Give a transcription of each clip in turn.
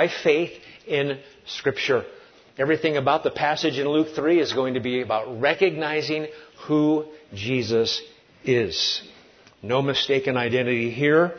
by faith in Scripture. Everything about the passage in Luke 3 is going to be about recognizing who Jesus is. No mistaken identity here.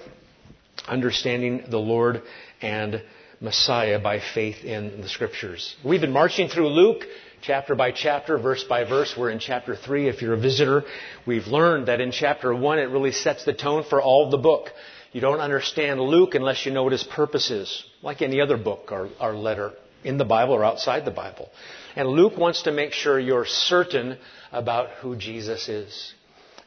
Understanding the Lord and Messiah by faith in the Scriptures. We've been marching through Luke chapter by chapter, verse by verse. We're in chapter 3. If you're a visitor, we've learned that in chapter 1 it really sets the tone for all the book. You don't understand Luke unless you know what his purpose is, like any other book or, or letter in the Bible or outside the Bible. And Luke wants to make sure you're certain about who Jesus is.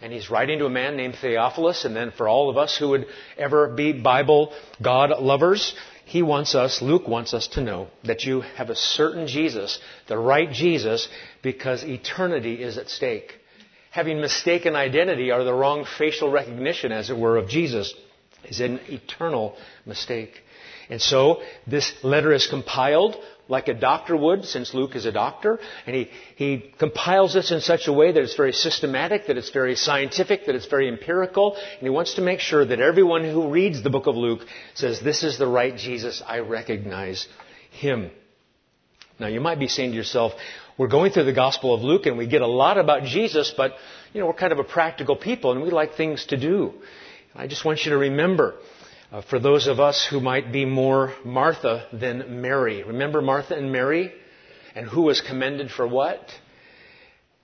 And he's writing to a man named Theophilus, and then for all of us who would ever be Bible God lovers, he wants us, Luke wants us to know that you have a certain Jesus, the right Jesus, because eternity is at stake. Having mistaken identity or the wrong facial recognition, as it were, of Jesus is an eternal mistake. And so this letter is compiled like a doctor would, since Luke is a doctor, and he, he compiles this in such a way that it's very systematic, that it's very scientific, that it's very empirical, and he wants to make sure that everyone who reads the book of Luke says, this is the right Jesus, I recognize him. Now you might be saying to yourself, we're going through the Gospel of Luke and we get a lot about Jesus, but, you know, we're kind of a practical people and we like things to do. I just want you to remember, uh, for those of us who might be more Martha than Mary. Remember Martha and Mary? And who was commended for what?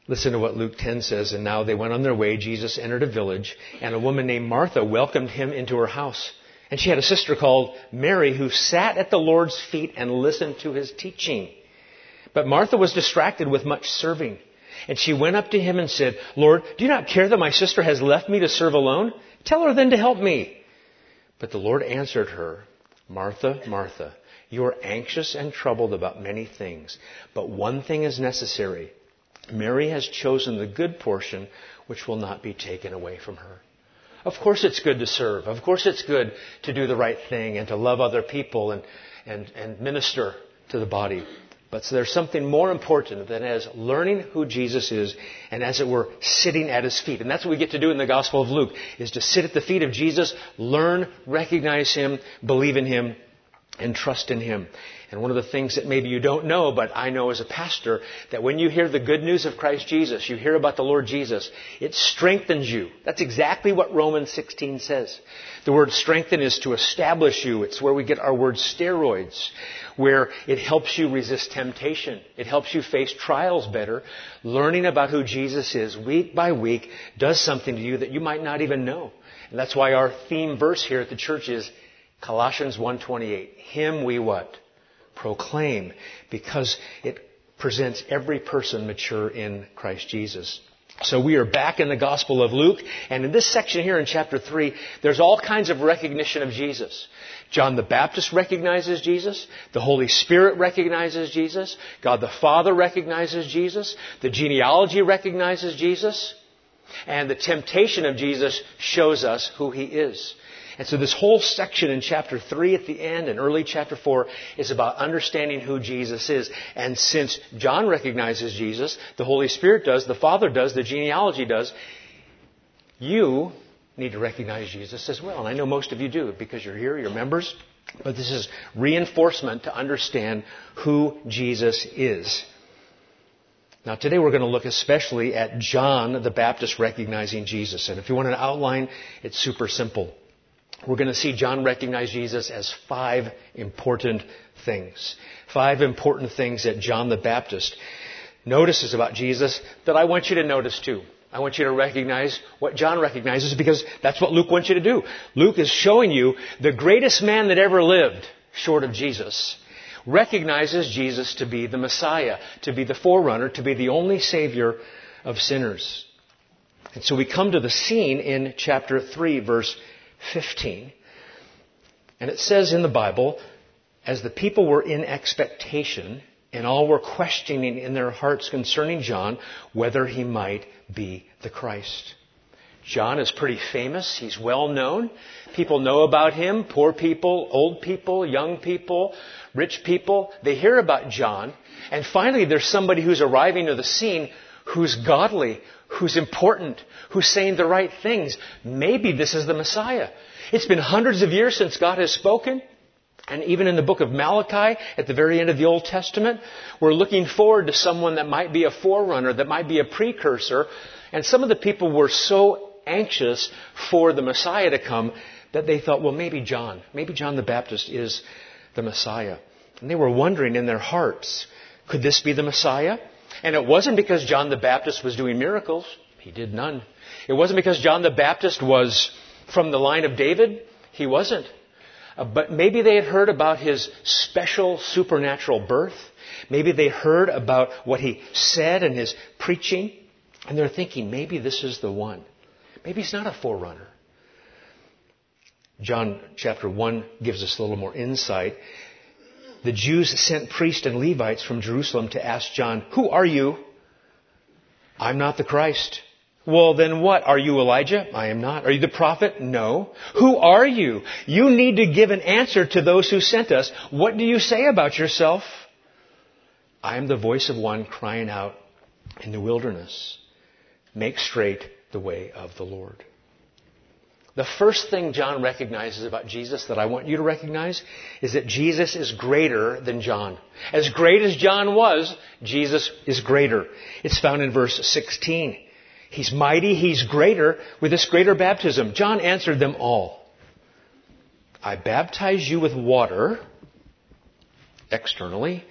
Listen to what Luke 10 says. And now they went on their way. Jesus entered a village, and a woman named Martha welcomed him into her house. And she had a sister called Mary who sat at the Lord's feet and listened to his teaching. But Martha was distracted with much serving. And she went up to him and said, Lord, do you not care that my sister has left me to serve alone? Tell her then to help me. But the Lord answered her, Martha, Martha, you are anxious and troubled about many things, but one thing is necessary. Mary has chosen the good portion which will not be taken away from her. Of course it's good to serve. Of course it's good to do the right thing and to love other people and, and, and minister to the body. But so there's something more important than as learning who Jesus is and as it were sitting at his feet. And that's what we get to do in the Gospel of Luke, is to sit at the feet of Jesus, learn, recognize him, believe in him, and trust in him. And one of the things that maybe you don't know, but I know as a pastor, that when you hear the good news of Christ Jesus, you hear about the Lord Jesus, it strengthens you. That's exactly what Romans 16 says. The word strengthen is to establish you. It's where we get our word steroids, where it helps you resist temptation. It helps you face trials better. Learning about who Jesus is week by week does something to you that you might not even know. And that's why our theme verse here at the church is Colossians 1:28. Him we what? Proclaim because it presents every person mature in Christ Jesus. So we are back in the Gospel of Luke, and in this section here in chapter 3, there's all kinds of recognition of Jesus. John the Baptist recognizes Jesus. The Holy Spirit recognizes Jesus. God the Father recognizes Jesus. The genealogy recognizes Jesus. And the temptation of Jesus shows us who He is. And so this whole section in chapter 3 at the end and early chapter 4 is about understanding who Jesus is. And since John recognizes Jesus, the Holy Spirit does, the Father does, the genealogy does, you need to recognize Jesus as well. And I know most of you do because you're here, you're members. But this is reinforcement to understand who Jesus is. Now today we're going to look especially at John the Baptist recognizing Jesus. And if you want an outline, it's super simple we're going to see John recognize Jesus as five important things. Five important things that John the Baptist notices about Jesus that I want you to notice too. I want you to recognize what John recognizes because that's what Luke wants you to do. Luke is showing you the greatest man that ever lived, short of Jesus, recognizes Jesus to be the Messiah, to be the forerunner, to be the only Savior of sinners. And so we come to the scene in chapter 3, verse 15. And it says in the Bible, as the people were in expectation, and all were questioning in their hearts concerning John whether he might be the Christ. John is pretty famous. He's well known. People know about him. Poor people, old people, young people, rich people. They hear about John. And finally, there's somebody who's arriving to the scene who's godly, who's important, who's saying the right things. Maybe this is the Messiah. It's been hundreds of years since God has spoken. And even in the book of Malachi, at the very end of the Old Testament, we're looking forward to someone that might be a forerunner, that might be a precursor. And some of the people were so anxious for the Messiah to come that they thought, well, maybe John, maybe John the Baptist is the Messiah. And they were wondering in their hearts, could this be the Messiah? And it wasn't because John the Baptist was doing miracles. He did none. It wasn't because John the Baptist was from the line of David. He wasn't. Uh, but maybe they had heard about his special supernatural birth. Maybe they heard about what he said and his preaching. And they're thinking, maybe this is the one. Maybe he's not a forerunner. John chapter 1 gives us a little more insight. The Jews sent priests and Levites from Jerusalem to ask John, Who are you? I'm not the Christ. Well, then what? Are you Elijah? I am not. Are you the prophet? No. Who are you? You need to give an answer to those who sent us. What do you say about yourself? I am the voice of one crying out in the wilderness. Make straight the way of the Lord. The first thing John recognizes about Jesus that I want you to recognize is that Jesus is greater than John. As great as John was, Jesus is greater. It's found in verse 16. He's mighty, he's greater with this greater baptism. John answered them all. I baptize you with water externally,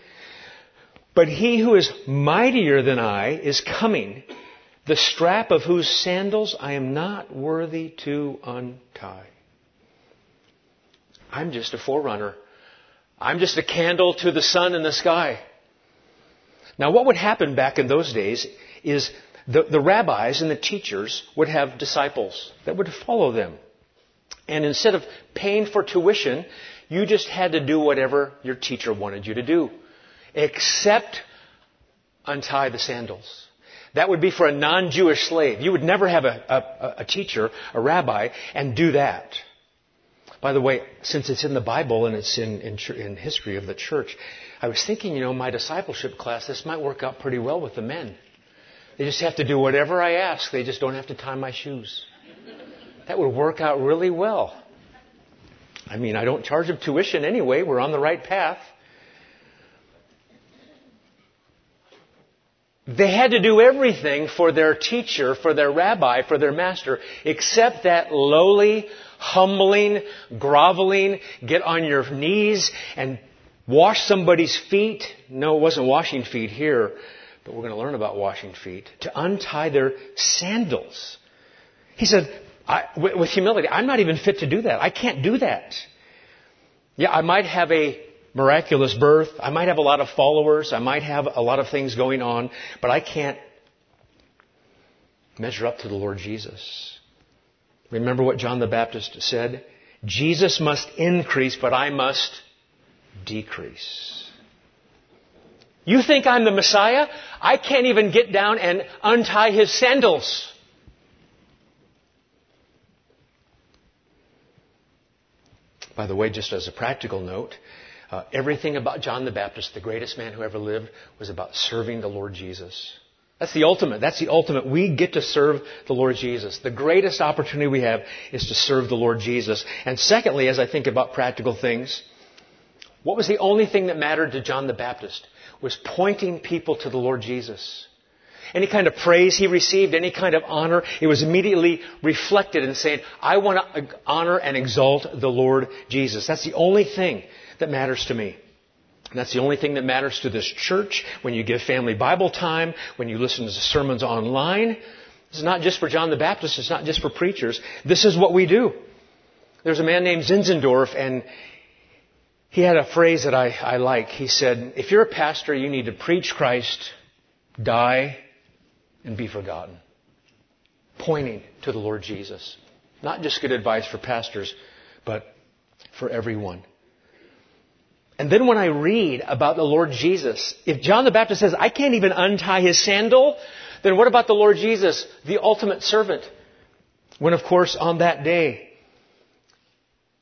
but he who is mightier than I is coming, the strap of whose sandals I am not worthy to untie. I'm just a forerunner. I'm just a candle to the sun in the sky. Now, what would happen back in those days is the, the rabbis and the teachers would have disciples that would follow them. And instead of paying for tuition, you just had to do whatever your teacher wanted you to do, except untie the sandals. That would be for a non-Jewish slave. You would never have a, a, a, teacher, a rabbi, and do that. By the way, since it's in the Bible and it's in, in, in history of the church, I was thinking, you know, my discipleship class, this might work out pretty well with the men. They just have to do whatever I ask. They just don't have to tie my shoes. That would work out really well. I mean, I don't charge them tuition anyway. We're on the right path. They had to do everything for their teacher, for their rabbi, for their master, except that lowly, humbling, groveling, get on your knees and wash somebody's feet. No, it wasn't washing feet here but we're going to learn about washing feet, to untie their sandals. He said, with, with humility, I'm not even fit to do that. I can't do that. Yeah, I might have a miraculous birth. I might have a lot of followers. I might have a lot of things going on, but I can't measure up to the Lord Jesus. Remember what John the Baptist said? Jesus must increase, but I must decrease. You think I'm the Messiah? I can't even get down and untie his sandals. By the way, just as a practical note, uh, everything about John the Baptist, the greatest man who ever lived, was about serving the Lord Jesus. That's the ultimate. That's the ultimate. We get to serve the Lord Jesus. The greatest opportunity we have is to serve the Lord Jesus. And secondly, as I think about practical things, what was the only thing that mattered to John the Baptist? was pointing people to the Lord Jesus. Any kind of praise he received, any kind of honor, it was immediately reflected in saying, I want to honor and exalt the Lord Jesus. That's the only thing that matters to me. And that's the only thing that matters to this church when you give family Bible time, when you listen to sermons online. Is not just for John the Baptist, it's not just for preachers. This is what we do. There's a man named Zinzendorf, and he had a phrase that I, I like. He said, if you're a pastor, you need to preach Christ, die, and be forgotten. Pointing to the Lord Jesus. Not just good advice for pastors, but for everyone. And then when I read about the Lord Jesus, if John the Baptist says, I can't even untie his sandal, then what about the Lord Jesus, the ultimate servant? When of course on that day,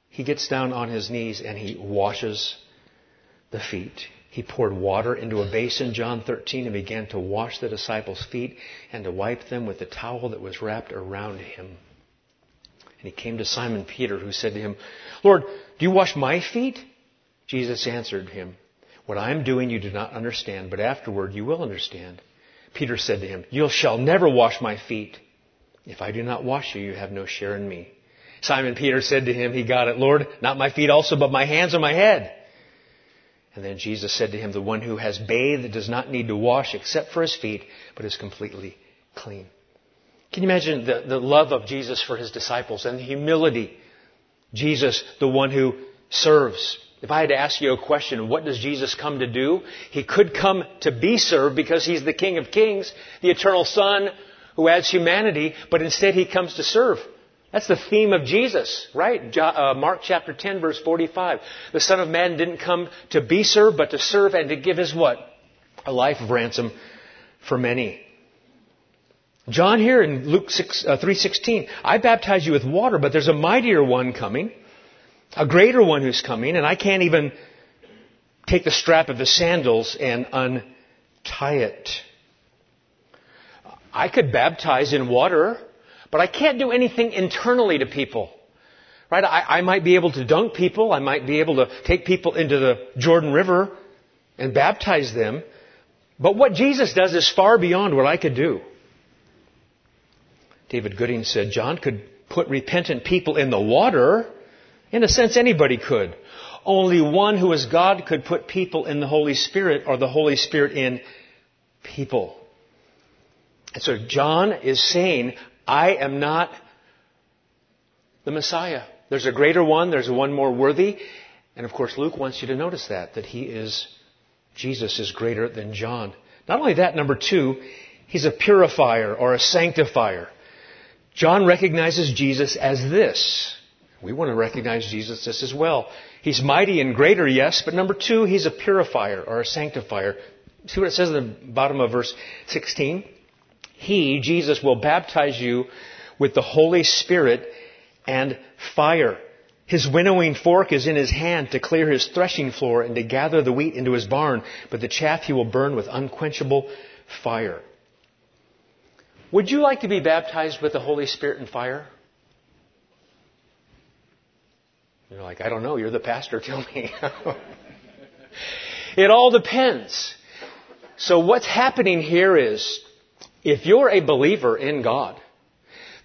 he gets down on his knees and he washes the feet. He poured water into a basin, John 13, and began to wash the disciples' feet and to wipe them with the towel that was wrapped around him. And he came to Simon Peter, who said to him, Lord, do you wash my feet? Jesus answered him, What I am doing you do not understand, but afterward you will understand. Peter said to him, You shall never wash my feet. If I do not wash you, you have no share in me. Simon Peter said to him, He got it, Lord, not my feet also, but my hands and my head. And then Jesus said to him, The one who has bathed does not need to wash except for his feet, but is completely clean. Can you imagine the, the love of Jesus for his disciples and the humility? Jesus, the one who serves. If I had to ask you a question, what does Jesus come to do? He could come to be served because he's the King of Kings, the eternal Son who adds humanity, but instead he comes to serve. That's the theme of Jesus, right? Uh, Mark chapter 10 verse 45. The Son of Man didn't come to be served, but to serve and to give his what? A life of ransom for many. John here in Luke 6, uh, 3.16, I baptize you with water, but there's a mightier one coming, a greater one who's coming, and I can't even take the strap of the sandals and untie it. I could baptize in water, but I can't do anything internally to people. Right? I, I might be able to dunk people. I might be able to take people into the Jordan River and baptize them. But what Jesus does is far beyond what I could do. David Gooding said John could put repentant people in the water. In a sense, anybody could. Only one who is God could put people in the Holy Spirit or the Holy Spirit in people. And so John is saying, I am not the Messiah. There's a greater one, there's one more worthy. And of course, Luke wants you to notice that, that he is, Jesus is greater than John. Not only that, number two, he's a purifier or a sanctifier. John recognizes Jesus as this. We want to recognize Jesus this as well. He's mighty and greater, yes, but number two, he's a purifier or a sanctifier. See what it says in the bottom of verse 16? He, Jesus, will baptize you with the Holy Spirit and fire. His winnowing fork is in his hand to clear his threshing floor and to gather the wheat into his barn, but the chaff he will burn with unquenchable fire. Would you like to be baptized with the Holy Spirit and fire? You're like, I don't know. You're the pastor. Tell me. it all depends. So what's happening here is, if you're a believer in God,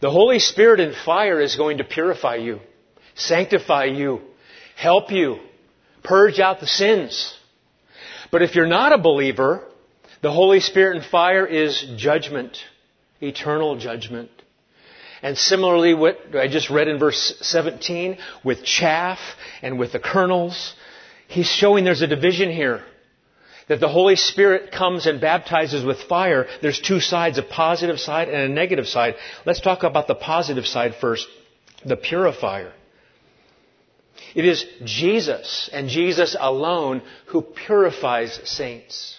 the Holy Spirit and fire is going to purify you, sanctify you, help you, purge out the sins. But if you're not a believer, the Holy Spirit and fire is judgment eternal judgment. And similarly, what I just read in verse 17, with chaff and with the kernels, he's showing there's a division here. That the Holy Spirit comes and baptizes with fire. There's two sides, a positive side and a negative side. Let's talk about the positive side first. The purifier. It is Jesus and Jesus alone who purifies saints,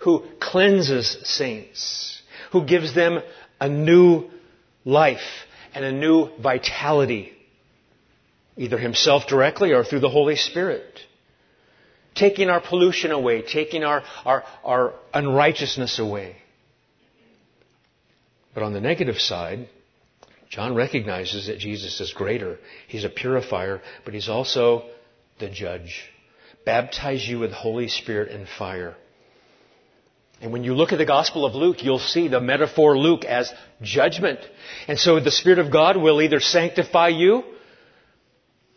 who cleanses saints who gives them a new life and a new vitality, either himself directly or through the Holy Spirit. Taking our pollution away, taking our, our, our unrighteousness away. But on the negative side, John recognizes that Jesus is greater. He's a purifier, but he's also the judge. Baptize you with Holy Spirit and fire. And when you look at the Gospel of Luke, you'll see the metaphor Luke as judgment. And so the Spirit of God will either sanctify you,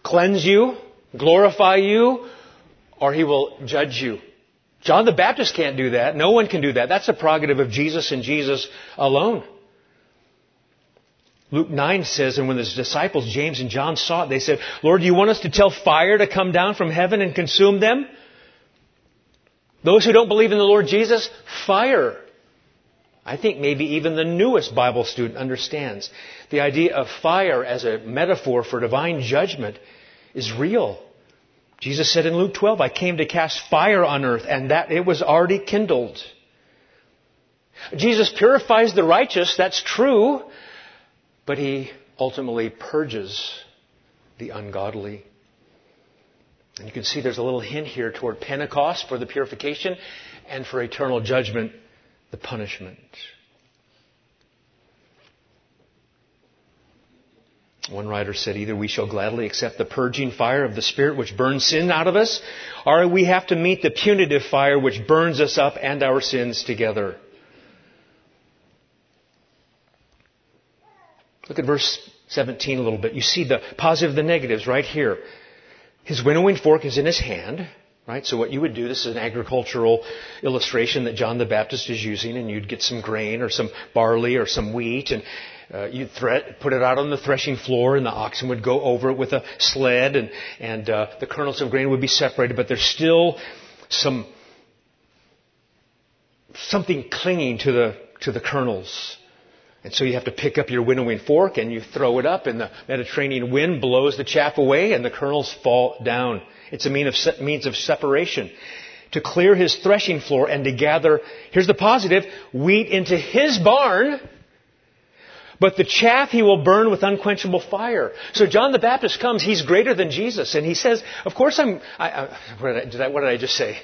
cleanse you, glorify you, or He will judge you. John the Baptist can't do that. No one can do that. That's a prerogative of Jesus and Jesus alone. Luke 9 says, and when his disciples, James and John, saw it, they said, Lord, do you want us to tell fire to come down from heaven and consume them? Those who don't believe in the Lord Jesus, fire. I think maybe even the newest Bible student understands the idea of fire as a metaphor for divine judgment is real. Jesus said in Luke 12, I came to cast fire on earth and that it was already kindled. Jesus purifies the righteous, that's true, but he ultimately purges the ungodly. And you can see there's a little hint here toward Pentecost for the purification and for eternal judgment, the punishment. One writer said, either we shall gladly accept the purging fire of the Spirit which burns sin out of us, or we have to meet the punitive fire which burns us up and our sins together. Look at verse 17 a little bit. You see the positive, the negatives right here. His winnowing fork is in his hand, right? So what you would do, this is an agricultural illustration that John the Baptist is using, and you'd get some grain or some barley or some wheat, and uh, you'd put it out on the threshing floor, and the oxen would go over it with a sled, and, and uh, the kernels of grain would be separated, but there's still some something clinging to the to the kernels. And so you have to pick up your winnowing fork and you throw it up and the Mediterranean wind blows the chaff away and the kernels fall down. It's a means of, separation. To clear his threshing floor and to gather, here's the positive, wheat into his barn, but the chaff he will burn with unquenchable fire. So John the Baptist comes, he's greater than Jesus, and he says, of course I'm, I, I, what, did I, did I, what did I just say?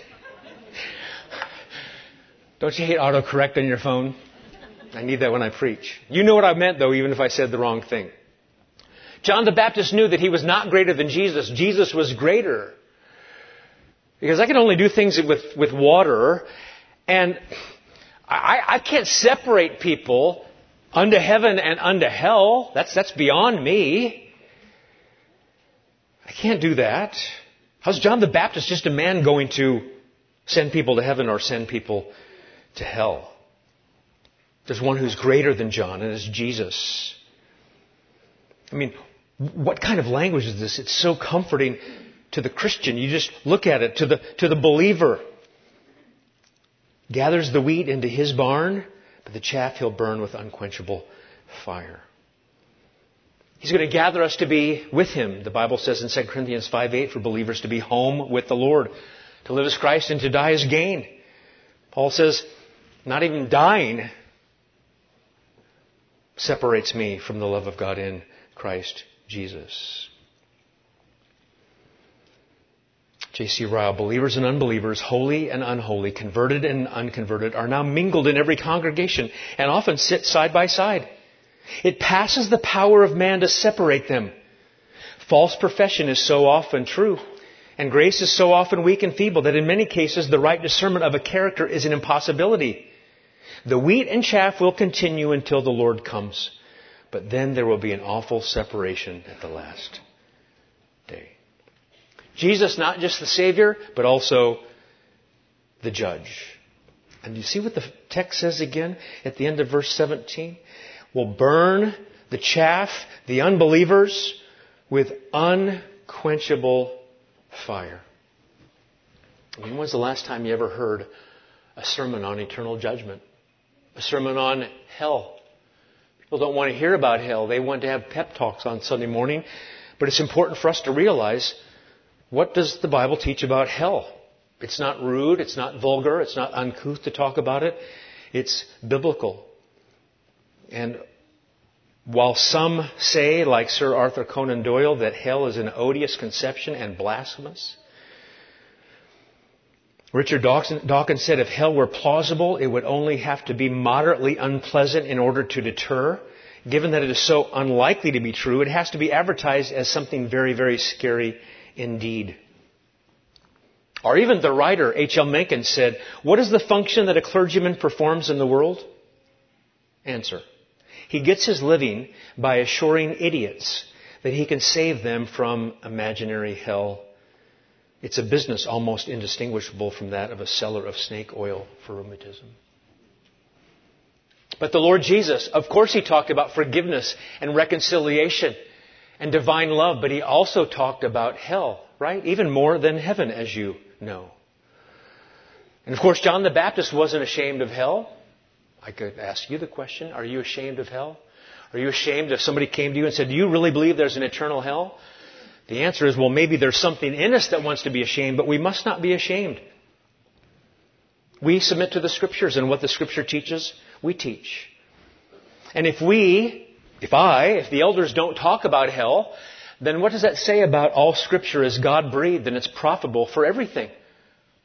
Don't you hate autocorrect on your phone? I need that when I preach. You know what I meant though, even if I said the wrong thing. John the Baptist knew that he was not greater than Jesus. Jesus was greater. Because I can only do things with, with water, and I, I can't separate people unto heaven and unto hell. That's, that's beyond me. I can't do that. How's John the Baptist just a man going to send people to heaven or send people to hell? There's one who's greater than John, and it's Jesus. I mean, what kind of language is this? It's so comforting to the Christian. You just look at it, to the, to the believer. Gathers the wheat into his barn, but the chaff he'll burn with unquenchable fire. He's going to gather us to be with him. The Bible says in 2 Corinthians 5 8 for believers to be home with the Lord. To live as Christ and to die as gain. Paul says, not even dying separates me from the love of God in Christ Jesus. J.C. Ryle, believers and unbelievers, holy and unholy, converted and unconverted, are now mingled in every congregation and often sit side by side. It passes the power of man to separate them. False profession is so often true, and grace is so often weak and feeble that in many cases the right discernment of a character is an impossibility. The wheat and chaff will continue until the Lord comes, but then there will be an awful separation at the last day. Jesus, not just the Savior, but also the judge. And you see what the text says again at the end of verse 17? Will burn the chaff, the unbelievers, with unquenchable fire. When was the last time you ever heard a sermon on eternal judgment? A sermon on hell. People don't want to hear about hell. They want to have pep talks on Sunday morning. But it's important for us to realize what does the Bible teach about hell? It's not rude, it's not vulgar, it's not uncouth to talk about it. It's biblical. And while some say, like Sir Arthur Conan Doyle, that hell is an odious conception and blasphemous, Richard Dawkins said if hell were plausible, it would only have to be moderately unpleasant in order to deter. Given that it is so unlikely to be true, it has to be advertised as something very, very scary indeed. Or even the writer, H.L. Mencken, said, What is the function that a clergyman performs in the world? Answer. He gets his living by assuring idiots that he can save them from imaginary hell it's a business almost indistinguishable from that of a seller of snake oil for rheumatism. But the Lord Jesus, of course, he talked about forgiveness and reconciliation and divine love, but he also talked about hell, right? Even more than heaven, as you know. And of course, John the Baptist wasn't ashamed of hell. I could ask you the question Are you ashamed of hell? Are you ashamed if somebody came to you and said, Do you really believe there's an eternal hell? The answer is, well, maybe there's something in us that wants to be ashamed, but we must not be ashamed. We submit to the scriptures, and what the scripture teaches, we teach. And if we, if I, if the elders don't talk about hell, then what does that say about all scripture is God breathed and it's profitable for everything?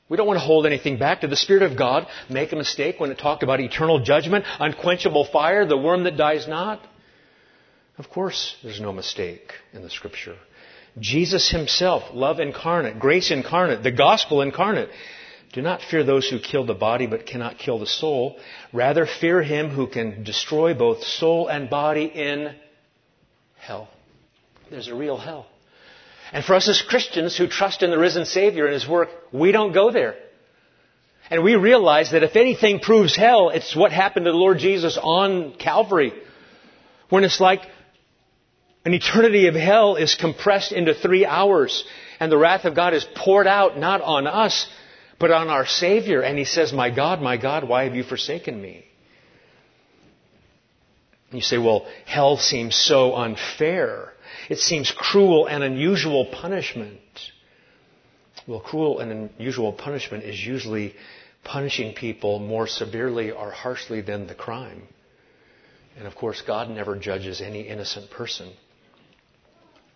We don't want to hold anything back. Did the Spirit of God make a mistake when it talked about eternal judgment, unquenchable fire, the worm that dies not? Of course, there's no mistake in the scripture. Jesus himself, love incarnate, grace incarnate, the gospel incarnate. Do not fear those who kill the body but cannot kill the soul. Rather fear him who can destroy both soul and body in hell. There's a real hell. And for us as Christians who trust in the risen Savior and His work, we don't go there. And we realize that if anything proves hell, it's what happened to the Lord Jesus on Calvary. When it's like an eternity of hell is compressed into three hours and the wrath of God is poured out not on us, but on our Savior. And He says, My God, my God, why have you forsaken me? You say, well, hell seems so unfair. It seems cruel and unusual punishment. Well, cruel and unusual punishment is usually punishing people more severely or harshly than the crime. And of course, God never judges any innocent person.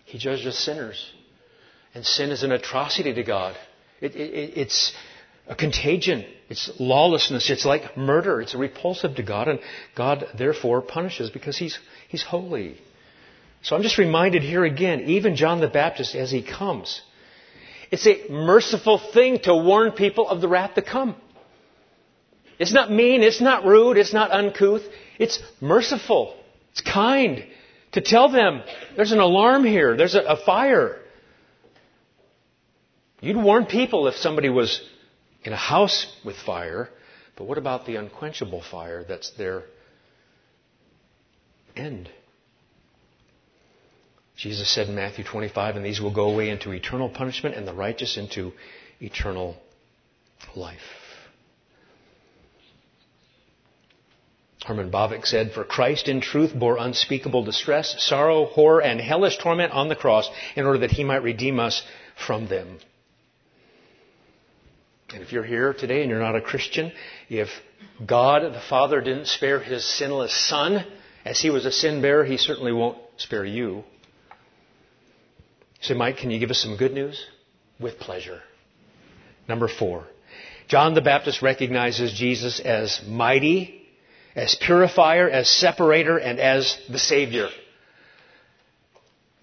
He judges sinners. And sin is an atrocity to God. It, it, it's a contagion. It's lawlessness. It's like murder. It's repulsive to God, and God therefore punishes because He's, he's holy. So I'm just reminded here again, even John the Baptist as he comes, it's a merciful thing to warn people of the wrath to come. It's not mean, it's not rude, it's not uncouth. It's merciful. It's kind to tell them there's an alarm here, there's a, a fire. You'd warn people if somebody was in a house with fire, but what about the unquenchable fire that's their end? Jesus said in Matthew 25, and these will go away into eternal punishment and the righteous into eternal life. Herman Bavinck said, For Christ in truth bore unspeakable distress, sorrow, horror, and hellish torment on the cross in order that he might redeem us from them. And if you're here today and you're not a Christian, if God the Father didn't spare his sinless Son, as he was a sin bearer, he certainly won't spare you. You say, Mike, can you give us some good news? With pleasure. Number four. John the Baptist recognizes Jesus as mighty, as purifier, as separator, and as the Savior.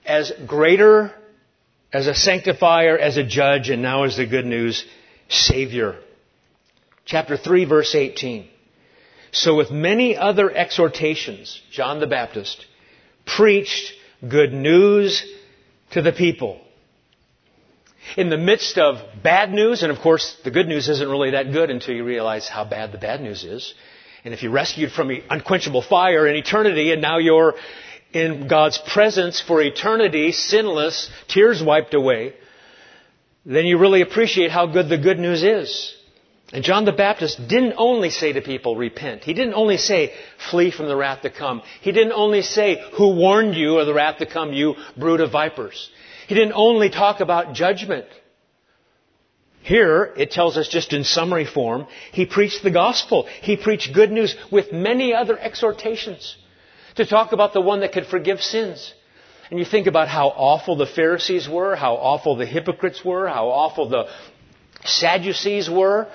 As greater, as a sanctifier, as a judge, and now as the good news, Savior. Chapter 3, verse 18. So, with many other exhortations, John the Baptist preached good news to the people. In the midst of bad news, and of course, the good news isn't really that good until you realize how bad the bad news is. And if you're rescued from unquenchable fire in eternity, and now you're in God's presence for eternity, sinless, tears wiped away, then you really appreciate how good the good news is. And John the Baptist didn't only say to people, repent. He didn't only say, flee from the wrath to come. He didn't only say, who warned you of the wrath to come, you brood of vipers. He didn't only talk about judgment. Here, it tells us just in summary form, he preached the gospel. He preached good news with many other exhortations to talk about the one that could forgive sins. And you think about how awful the Pharisees were, how awful the hypocrites were, how awful the Sadducees were.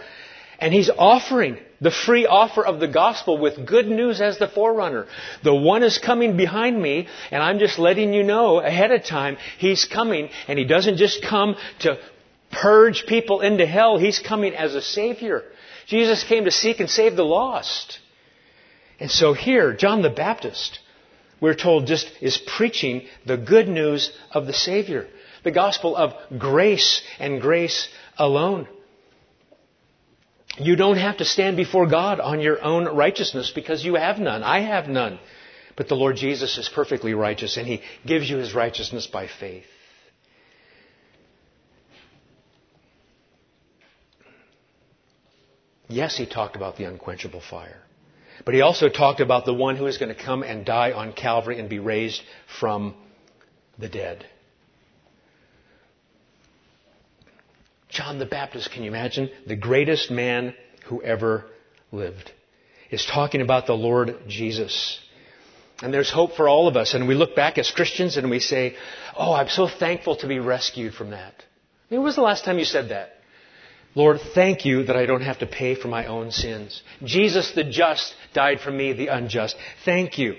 And he's offering the free offer of the gospel with good news as the forerunner. The one is coming behind me, and I'm just letting you know ahead of time, he's coming, and he doesn't just come to purge people into hell, he's coming as a savior. Jesus came to seek and save the lost. And so here, John the Baptist, we're told just is preaching the good news of the Savior. The gospel of grace and grace alone. You don't have to stand before God on your own righteousness because you have none. I have none. But the Lord Jesus is perfectly righteous and He gives you His righteousness by faith. Yes, He talked about the unquenchable fire. But he also talked about the one who is going to come and die on Calvary and be raised from the dead. John the Baptist, can you imagine? The greatest man who ever lived is talking about the Lord Jesus. And there's hope for all of us. And we look back as Christians and we say, Oh, I'm so thankful to be rescued from that. I mean, when was the last time you said that? Lord, thank you that I don't have to pay for my own sins. Jesus the just died for me, the unjust. Thank you.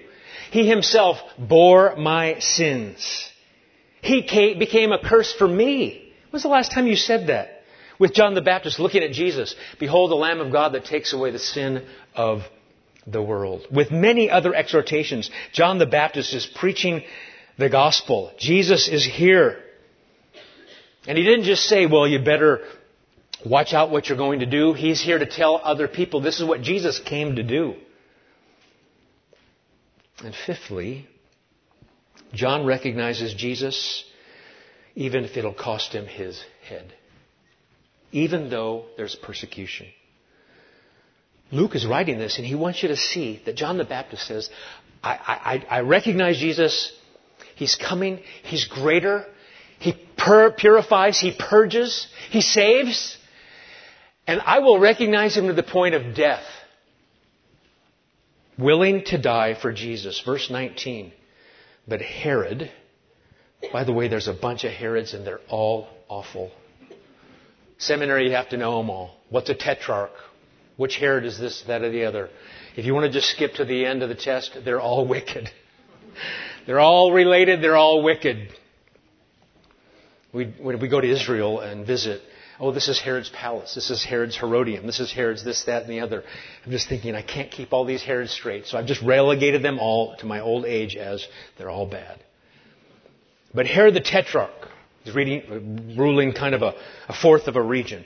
He himself bore my sins. He became a curse for me. When was the last time you said that? With John the Baptist looking at Jesus, behold the Lamb of God that takes away the sin of the world. With many other exhortations, John the Baptist is preaching the gospel. Jesus is here. And he didn't just say, well, you better watch out what you're going to do. He's here to tell other people this is what Jesus came to do. And fifthly, John recognizes Jesus even if it'll cost him his head. Even though there's persecution. Luke is writing this and he wants you to see that John the Baptist says, I, I, I recognize Jesus. He's coming. He's greater. He pur- purifies. He purges. He saves. And I will recognize him to the point of death. Willing to die for Jesus. Verse 19. But Herod, by the way, there's a bunch of Herods and they're all awful. Seminary, you have to know them all. What's a tetrarch? Which Herod is this, that, or the other? If you want to just skip to the end of the test, they're all wicked. They're all related, they're all wicked. We, when we go to Israel and visit, oh, this is Herod's palace, this is Herod's Herodium, this is Herod's this, that, and the other. I'm just thinking, I can't keep all these Herods straight, so I've just relegated them all to my old age as they're all bad. But Herod the Tetrarch is reading, ruling kind of a, a fourth of a region,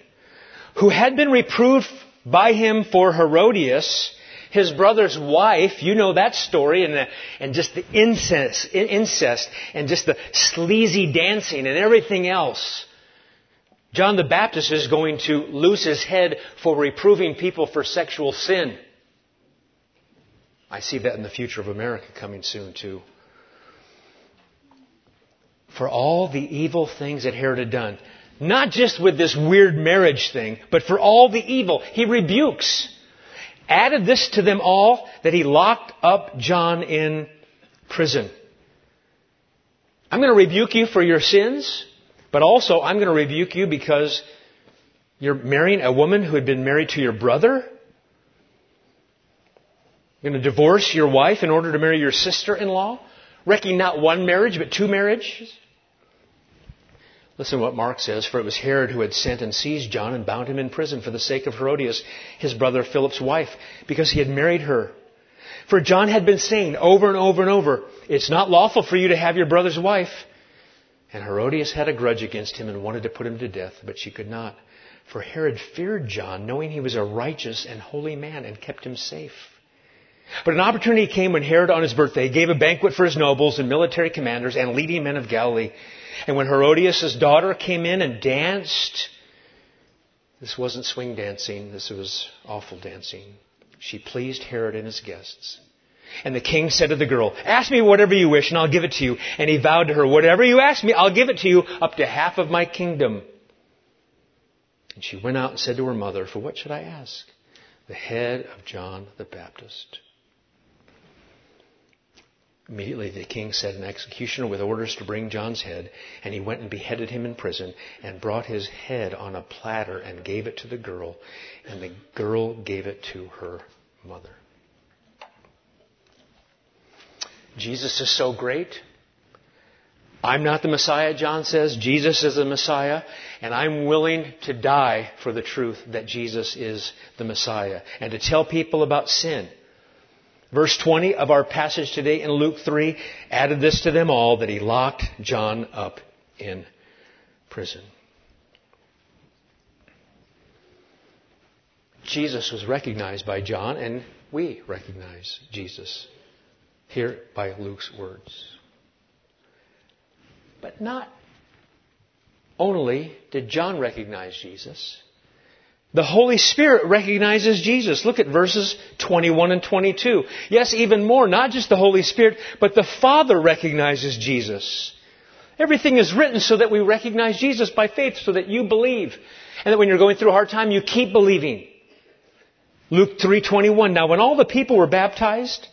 who had been reproved by him for Herodias, his brother's wife, you know that story, and, the, and just the incest, incest, and just the sleazy dancing and everything else. John the Baptist is going to lose his head for reproving people for sexual sin. I see that in the future of America coming soon too. For all the evil things that Herod had done, not just with this weird marriage thing, but for all the evil, he rebukes added this to them all that he locked up John in prison. I'm going to rebuke you for your sins, but also I'm going to rebuke you because you're marrying a woman who had been married to your brother. You're going to divorce your wife in order to marry your sister-in-law, wrecking not one marriage but two marriages. Listen to what Mark says, for it was Herod who had sent and seized John and bound him in prison for the sake of Herodias, his brother Philip's wife, because he had married her. For John had been saying over and over and over, it's not lawful for you to have your brother's wife. And Herodias had a grudge against him and wanted to put him to death, but she could not. For Herod feared John, knowing he was a righteous and holy man, and kept him safe. But an opportunity came when Herod on his birthday gave a banquet for his nobles and military commanders and leading men of Galilee. And when Herodias' daughter came in and danced, this wasn't swing dancing, this was awful dancing. She pleased Herod and his guests. And the king said to the girl, Ask me whatever you wish and I'll give it to you. And he vowed to her, Whatever you ask me, I'll give it to you up to half of my kingdom. And she went out and said to her mother, For what should I ask? The head of John the Baptist. Immediately the king set an executioner with orders to bring John's head, and he went and beheaded him in prison, and brought his head on a platter and gave it to the girl, and the girl gave it to her mother. Jesus is so great. I'm not the Messiah, John says. Jesus is the Messiah, and I'm willing to die for the truth that Jesus is the Messiah and to tell people about sin Verse 20 of our passage today in Luke 3 added this to them all that he locked John up in prison. Jesus was recognized by John, and we recognize Jesus here by Luke's words. But not only did John recognize Jesus, the Holy Spirit recognizes Jesus. Look at verses 21 and 22. Yes, even more, not just the Holy Spirit, but the Father recognizes Jesus. Everything is written so that we recognize Jesus by faith, so that you believe. And that when you're going through a hard time, you keep believing. Luke 3:21. Now when all the people were baptized,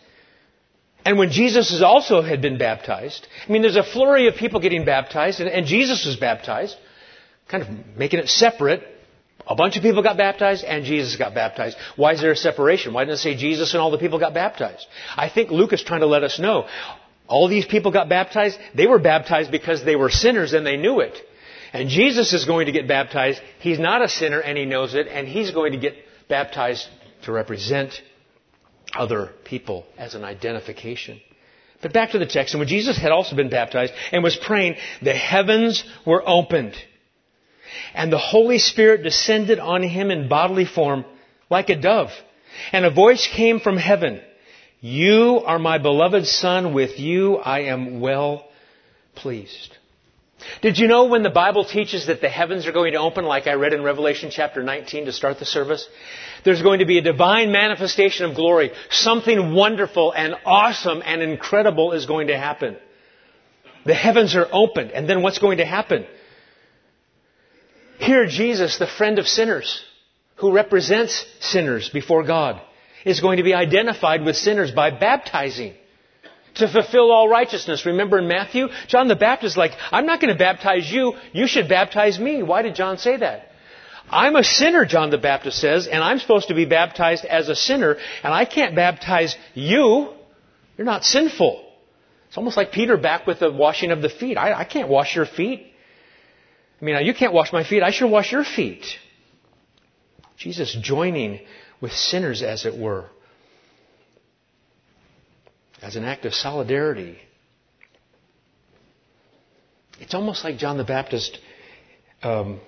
and when Jesus also had been baptized, I mean there's a flurry of people getting baptized, and, and Jesus was baptized, kind of making it separate A bunch of people got baptized and Jesus got baptized. Why is there a separation? Why didn't it say Jesus and all the people got baptized? I think Luke is trying to let us know. All these people got baptized. They were baptized because they were sinners and they knew it. And Jesus is going to get baptized. He's not a sinner and he knows it. And he's going to get baptized to represent other people as an identification. But back to the text. And when Jesus had also been baptized and was praying, the heavens were opened. And the Holy Spirit descended on him in bodily form like a dove. And a voice came from heaven. You are my beloved son. With you I am well pleased. Did you know when the Bible teaches that the heavens are going to open, like I read in Revelation chapter 19 to start the service? There's going to be a divine manifestation of glory. Something wonderful and awesome and incredible is going to happen. The heavens are opened, and then what's going to happen? Here, Jesus, the friend of sinners, who represents sinners before God, is going to be identified with sinners by baptizing to fulfill all righteousness. Remember in Matthew, John the Baptist is like, I'm not going to baptize you, you should baptize me. Why did John say that? I'm a sinner, John the Baptist says, and I'm supposed to be baptized as a sinner, and I can't baptize you. You're not sinful. It's almost like Peter back with the washing of the feet. I, I can't wash your feet. I mean, you can't wash my feet. I should wash your feet. Jesus joining with sinners, as it were as an act of solidarity. It's almost like John the Baptist um,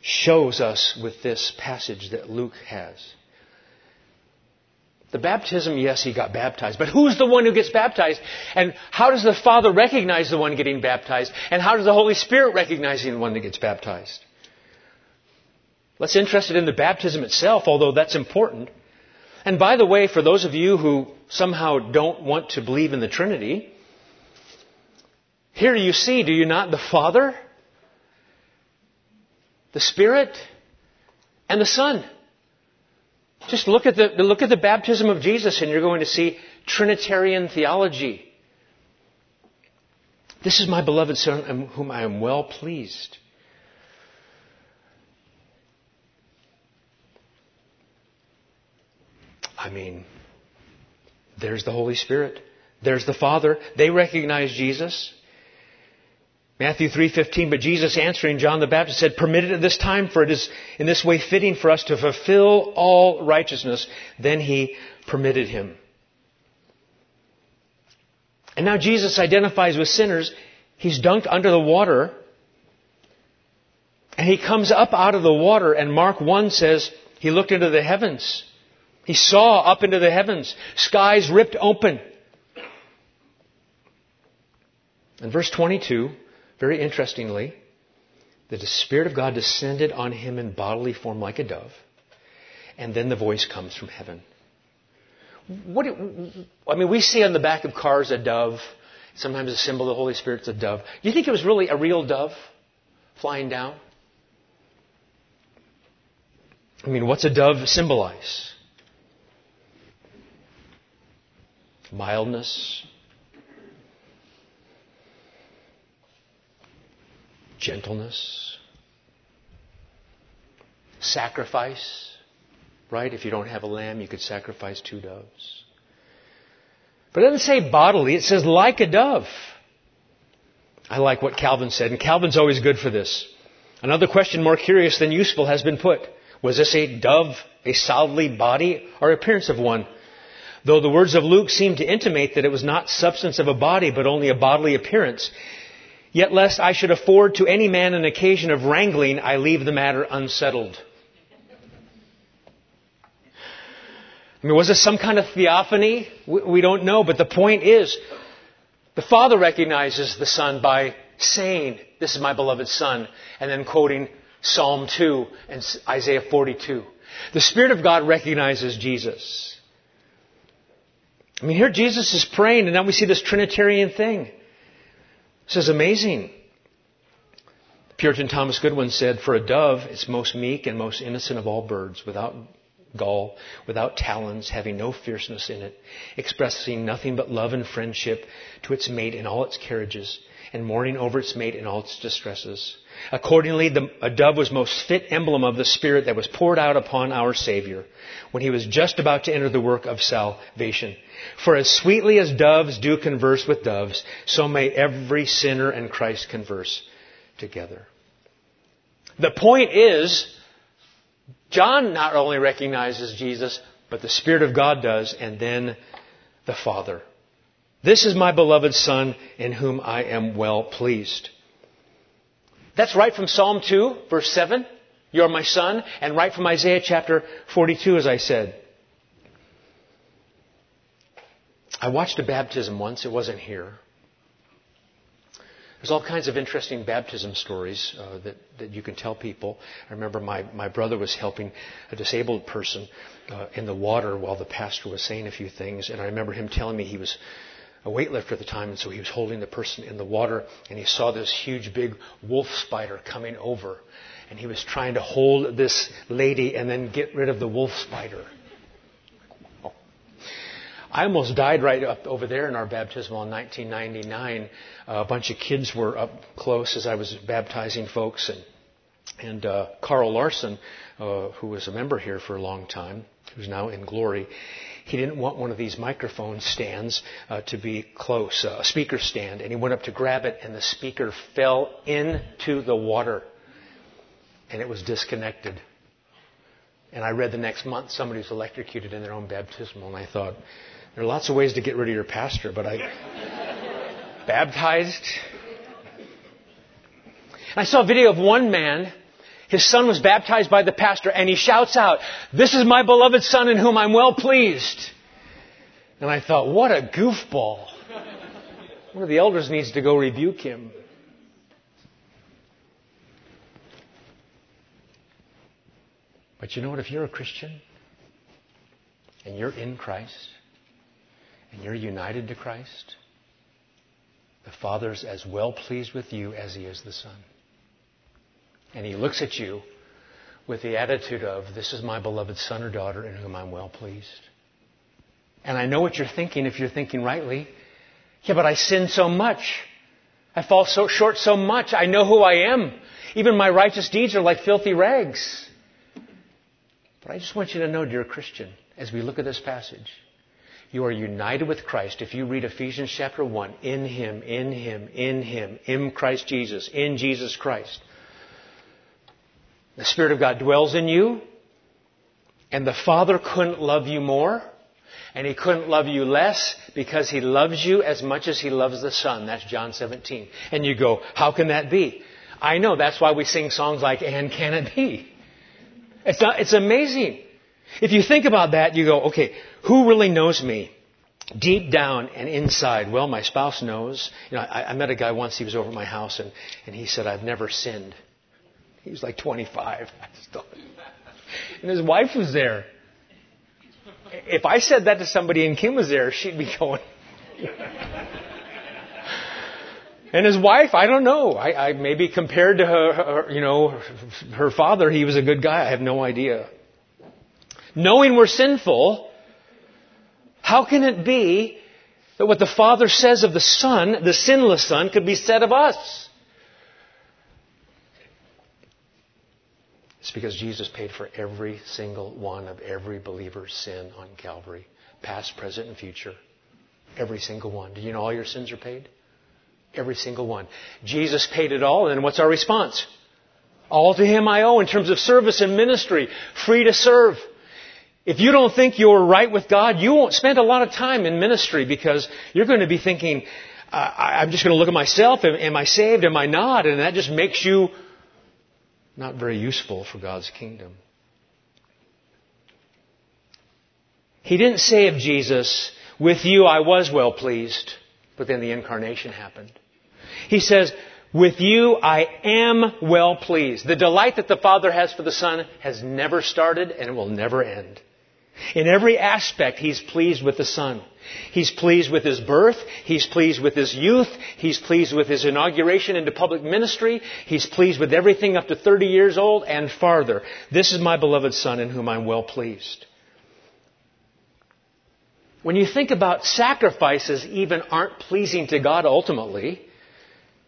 shows us with this passage that Luke has. The baptism, yes, he got baptized, but who's the one who gets baptized? And how does the Father recognize the one getting baptized? And how does the Holy Spirit recognize the one that gets baptized? Let's interested in the baptism itself, although that's important. And by the way, for those of you who somehow don't want to believe in the Trinity, here you see, do you not, the Father, the Spirit, and the Son. Just look at the, look at the baptism of Jesus and you're going to see Trinitarian theology. This is my beloved Son, whom I am well pleased. I mean, there's the Holy Spirit. There's the Father. They recognize Jesus. Matthew 3:15 but Jesus answering John the Baptist said permit it at this time for it is in this way fitting for us to fulfill all righteousness. Then he permitted him. And now Jesus identifies with sinners. He's dunked under the water and he comes up out of the water and Mark 1 says he looked into the heavens. He saw up into the heavens, skies ripped open. In verse 22, very interestingly, that the Spirit of God descended on him in bodily form like a dove, and then the voice comes from heaven. What do, I mean, we see on the back of cars a dove. Sometimes a symbol of the Holy Spirit's a dove. Do you think it was really a real dove flying down? I mean, what's a dove symbolize? mildness, gentleness, sacrifice. Right? If you don't have a lamb, you could sacrifice two doves. But it doesn't say bodily, it says like a dove. I like what Calvin said, and Calvin's always good for this. Another question more curious than useful has been put. Was this a dove, a solidly body, or appearance of one? Though the words of Luke seem to intimate that it was not substance of a body, but only a bodily appearance. Yet lest I should afford to any man an occasion of wrangling, I leave the matter unsettled. I mean, was this some kind of theophany? We don't know, but the point is, the Father recognizes the Son by saying, This is my beloved Son, and then quoting Psalm 2 and Isaiah 42. The Spirit of God recognizes Jesus. I mean, here Jesus is praying, and now we see this Trinitarian thing. This is amazing. Puritan Thomas Goodwin said, For a dove, it's most meek and most innocent of all birds, without gall, without talons, having no fierceness in it, expressing nothing but love and friendship to its mate in all its carriages, and mourning over its mate in all its distresses. Accordingly, the, a dove was most fit emblem of the Spirit that was poured out upon our Savior when he was just about to enter the work of salvation. For as sweetly as doves do converse with doves, so may every sinner and Christ converse together. The point is, John not only recognizes Jesus, but the Spirit of God does, and then the Father. This is my beloved Son in whom I am well pleased. That's right from Psalm 2, verse 7. You're my son. And right from Isaiah chapter 42, as I said. I watched a baptism once. It wasn't here. There's all kinds of interesting baptism stories uh, that, that you can tell people. I remember my, my brother was helping a disabled person uh, in the water while the pastor was saying a few things, and I remember him telling me he was a weightlifter at the time, and so he was holding the person in the water, and he saw this huge big wolf spider coming over, and he was trying to hold this lady and then get rid of the wolf spider. I almost died right up over there in our baptismal in 1999. Uh, a bunch of kids were up close as I was baptizing folks, and and uh, Carl Larson, uh, who was a member here for a long time, who's now in glory, he didn't want one of these microphone stands uh, to be close, uh, a speaker stand, and he went up to grab it, and the speaker fell into the water, and it was disconnected. And I read the next month somebody was electrocuted in their own baptismal, and I thought, there are lots of ways to get rid of your pastor, but I baptized. I saw a video of one man his son was baptized by the pastor and he shouts out, This is my beloved son in whom I'm well pleased. And I thought, what a goofball. One of the elders needs to go rebuke him. But you know what? If you're a Christian and you're in Christ and you're united to Christ, the Father's as well pleased with you as he is the Son. And he looks at you with the attitude of, This is my beloved son or daughter in whom I'm well pleased. And I know what you're thinking if you're thinking rightly. Yeah, but I sin so much. I fall so short so much. I know who I am. Even my righteous deeds are like filthy rags. But I just want you to know, dear Christian, as we look at this passage, you are united with Christ. If you read Ephesians chapter 1, in Him, in Him, in Him, in Christ Jesus, in Jesus Christ. The Spirit of God dwells in you, and the Father couldn't love you more, and He couldn't love you less because He loves you as much as He loves the Son. That's John 17. And you go, how can that be? I know, that's why we sing songs like, and can it be? It's, not, it's amazing. If you think about that, you go, okay, who really knows me? Deep down and inside, well, my spouse knows. You know, I, I met a guy once, he was over at my house, and, and he said, I've never sinned. He was like 25. And his wife was there. If I said that to somebody and Kim was there, she'd be going. and his wife, I don't know. I, I maybe compared to her, her, you know, her father, he was a good guy. I have no idea. Knowing we're sinful, how can it be that what the Father says of the Son, the sinless Son, could be said of us? It's because Jesus paid for every single one of every believer's sin on Calvary, past, present, and future. Every single one. Do you know all your sins are paid? Every single one. Jesus paid it all, and what's our response? All to Him I owe in terms of service and ministry, free to serve. If you don't think you're right with God, you won't spend a lot of time in ministry because you're going to be thinking, I'm just going to look at myself. Am I saved? Am I not? And that just makes you not very useful for God's kingdom. He didn't say of Jesus, with you I was well pleased, but then the incarnation happened. He says, with you I am well pleased. The delight that the Father has for the Son has never started and it will never end. In every aspect, He's pleased with the Son. He's pleased with his birth. He's pleased with his youth. He's pleased with his inauguration into public ministry. He's pleased with everything up to 30 years old and farther. This is my beloved Son in whom I'm well pleased. When you think about sacrifices even aren't pleasing to God ultimately,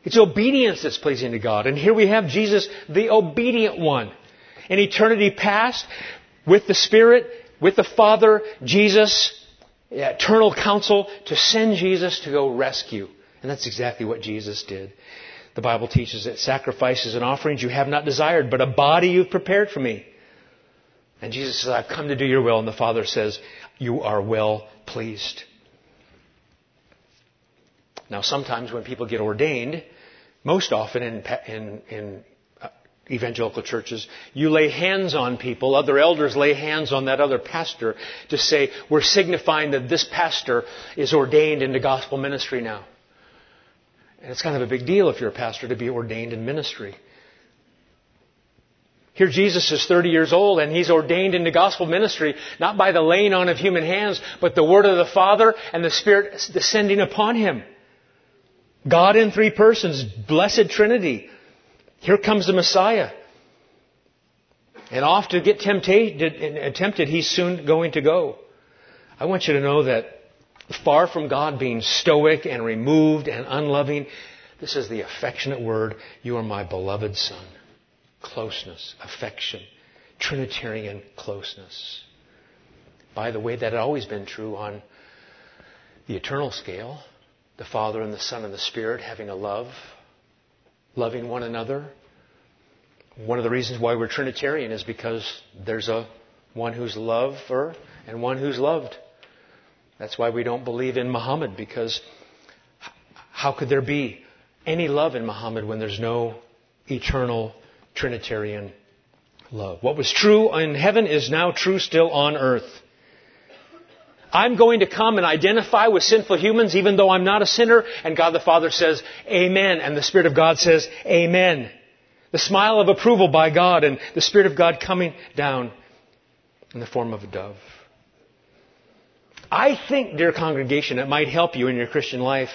It's obedience that's pleasing to God. And here we have Jesus, the obedient one. In eternity past, with the Spirit, with the Father, Jesus, eternal counsel to send Jesus to go rescue. And that's exactly what Jesus did. The Bible teaches that sacrifices and offerings you have not desired, but a body you've prepared for me. And Jesus says, I've come to do your will. And the Father says, You are well pleased. Now, sometimes when people get ordained, most often in, in, in evangelical churches, you lay hands on people, other elders lay hands on that other pastor to say, we're signifying that this pastor is ordained into gospel ministry now. And it's kind of a big deal if you're a pastor to be ordained in ministry. Here Jesus is 30 years old and he's ordained into gospel ministry, not by the laying on of human hands, but the word of the Father and the Spirit descending upon him. God in three persons, blessed Trinity. Here comes the Messiah. And off to get tempted, tempted, he's soon going to go. I want you to know that far from God being stoic and removed and unloving, this is the affectionate word, you are my beloved son. Closeness, affection, Trinitarian closeness. By the way, that had always been true on the eternal scale the Father and the Son and the Spirit having a love, loving one another. One of the reasons why we're Trinitarian is because there's a one who's lover and one who's loved. That's why we don't believe in Muhammad because how could there be any love in Muhammad when there's no eternal Trinitarian love? What was true in heaven is now true still on earth. I'm going to come and identify with sinful humans even though I'm not a sinner. And God the Father says, Amen. And the Spirit of God says, Amen. The smile of approval by God and the Spirit of God coming down in the form of a dove. I think, dear congregation, it might help you in your Christian life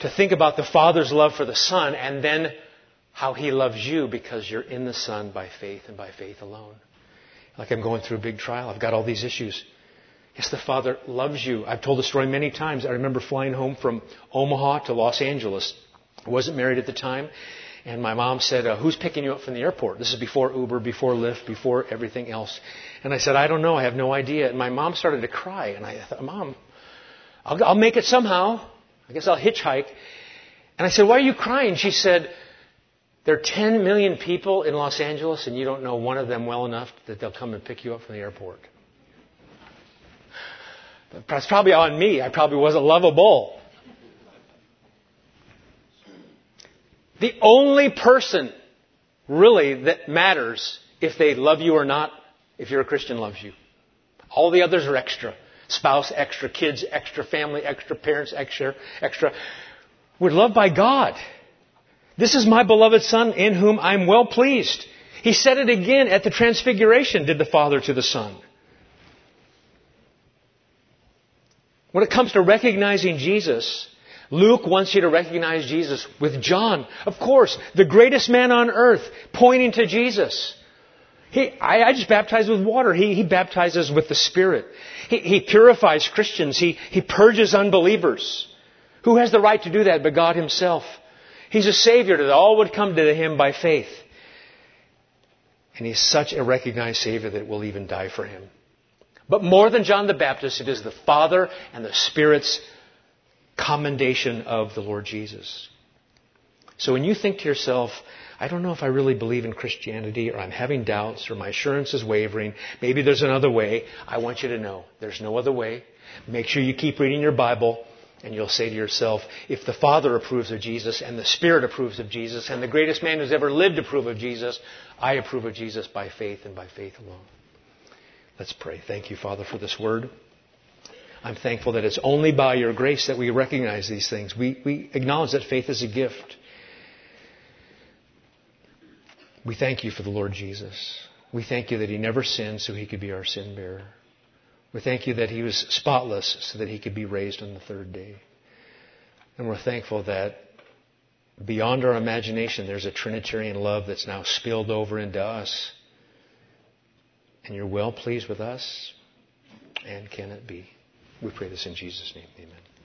to think about the Father's love for the Son and then how He loves you because you're in the Son by faith and by faith alone. Like I'm going through a big trial. I've got all these issues. Yes, the Father loves you. I've told the story many times. I remember flying home from Omaha to Los Angeles. I wasn't married at the time. And my mom said, uh, Who's picking you up from the airport? This is before Uber, before Lyft, before everything else. And I said, I don't know. I have no idea. And my mom started to cry. And I thought, Mom, I'll, I'll make it somehow. I guess I'll hitchhike. And I said, Why are you crying? She said, There are 10 million people in Los Angeles, and you don't know one of them well enough that they'll come and pick you up from the airport. That's probably on me. I probably wasn't lovable. The only person really that matters if they love you or not, if you're a Christian, loves you. All the others are extra. Spouse extra, kids extra, family extra, parents extra, extra. We're loved by God. This is my beloved Son in whom I'm well pleased. He said it again at the Transfiguration, did the Father to the Son. When it comes to recognizing Jesus, Luke wants you to recognize Jesus with John. Of course, the greatest man on earth, pointing to Jesus. He, I, I just baptize with water. He, he baptizes with the Spirit. He, he purifies Christians. He, he purges unbelievers. Who has the right to do that but God Himself? He's a Savior that all would come to Him by faith. And He's such a recognized Savior that we'll even die for Him. But more than John the Baptist, it is the Father and the Spirit's commendation of the Lord Jesus. So when you think to yourself, I don't know if I really believe in Christianity, or I'm having doubts, or my assurance is wavering, maybe there's another way, I want you to know there's no other way. Make sure you keep reading your Bible, and you'll say to yourself, if the Father approves of Jesus, and the Spirit approves of Jesus, and the greatest man who's ever lived approve of Jesus, I approve of Jesus by faith and by faith alone. Let's pray. Thank you, Father, for this word. I'm thankful that it's only by your grace that we recognize these things. We, we acknowledge that faith is a gift. We thank you for the Lord Jesus. We thank you that he never sinned so he could be our sin bearer. We thank you that he was spotless so that he could be raised on the third day. And we're thankful that beyond our imagination, there's a Trinitarian love that's now spilled over into us and you're well pleased with us? And can it be? We pray this in Jesus' name. Amen.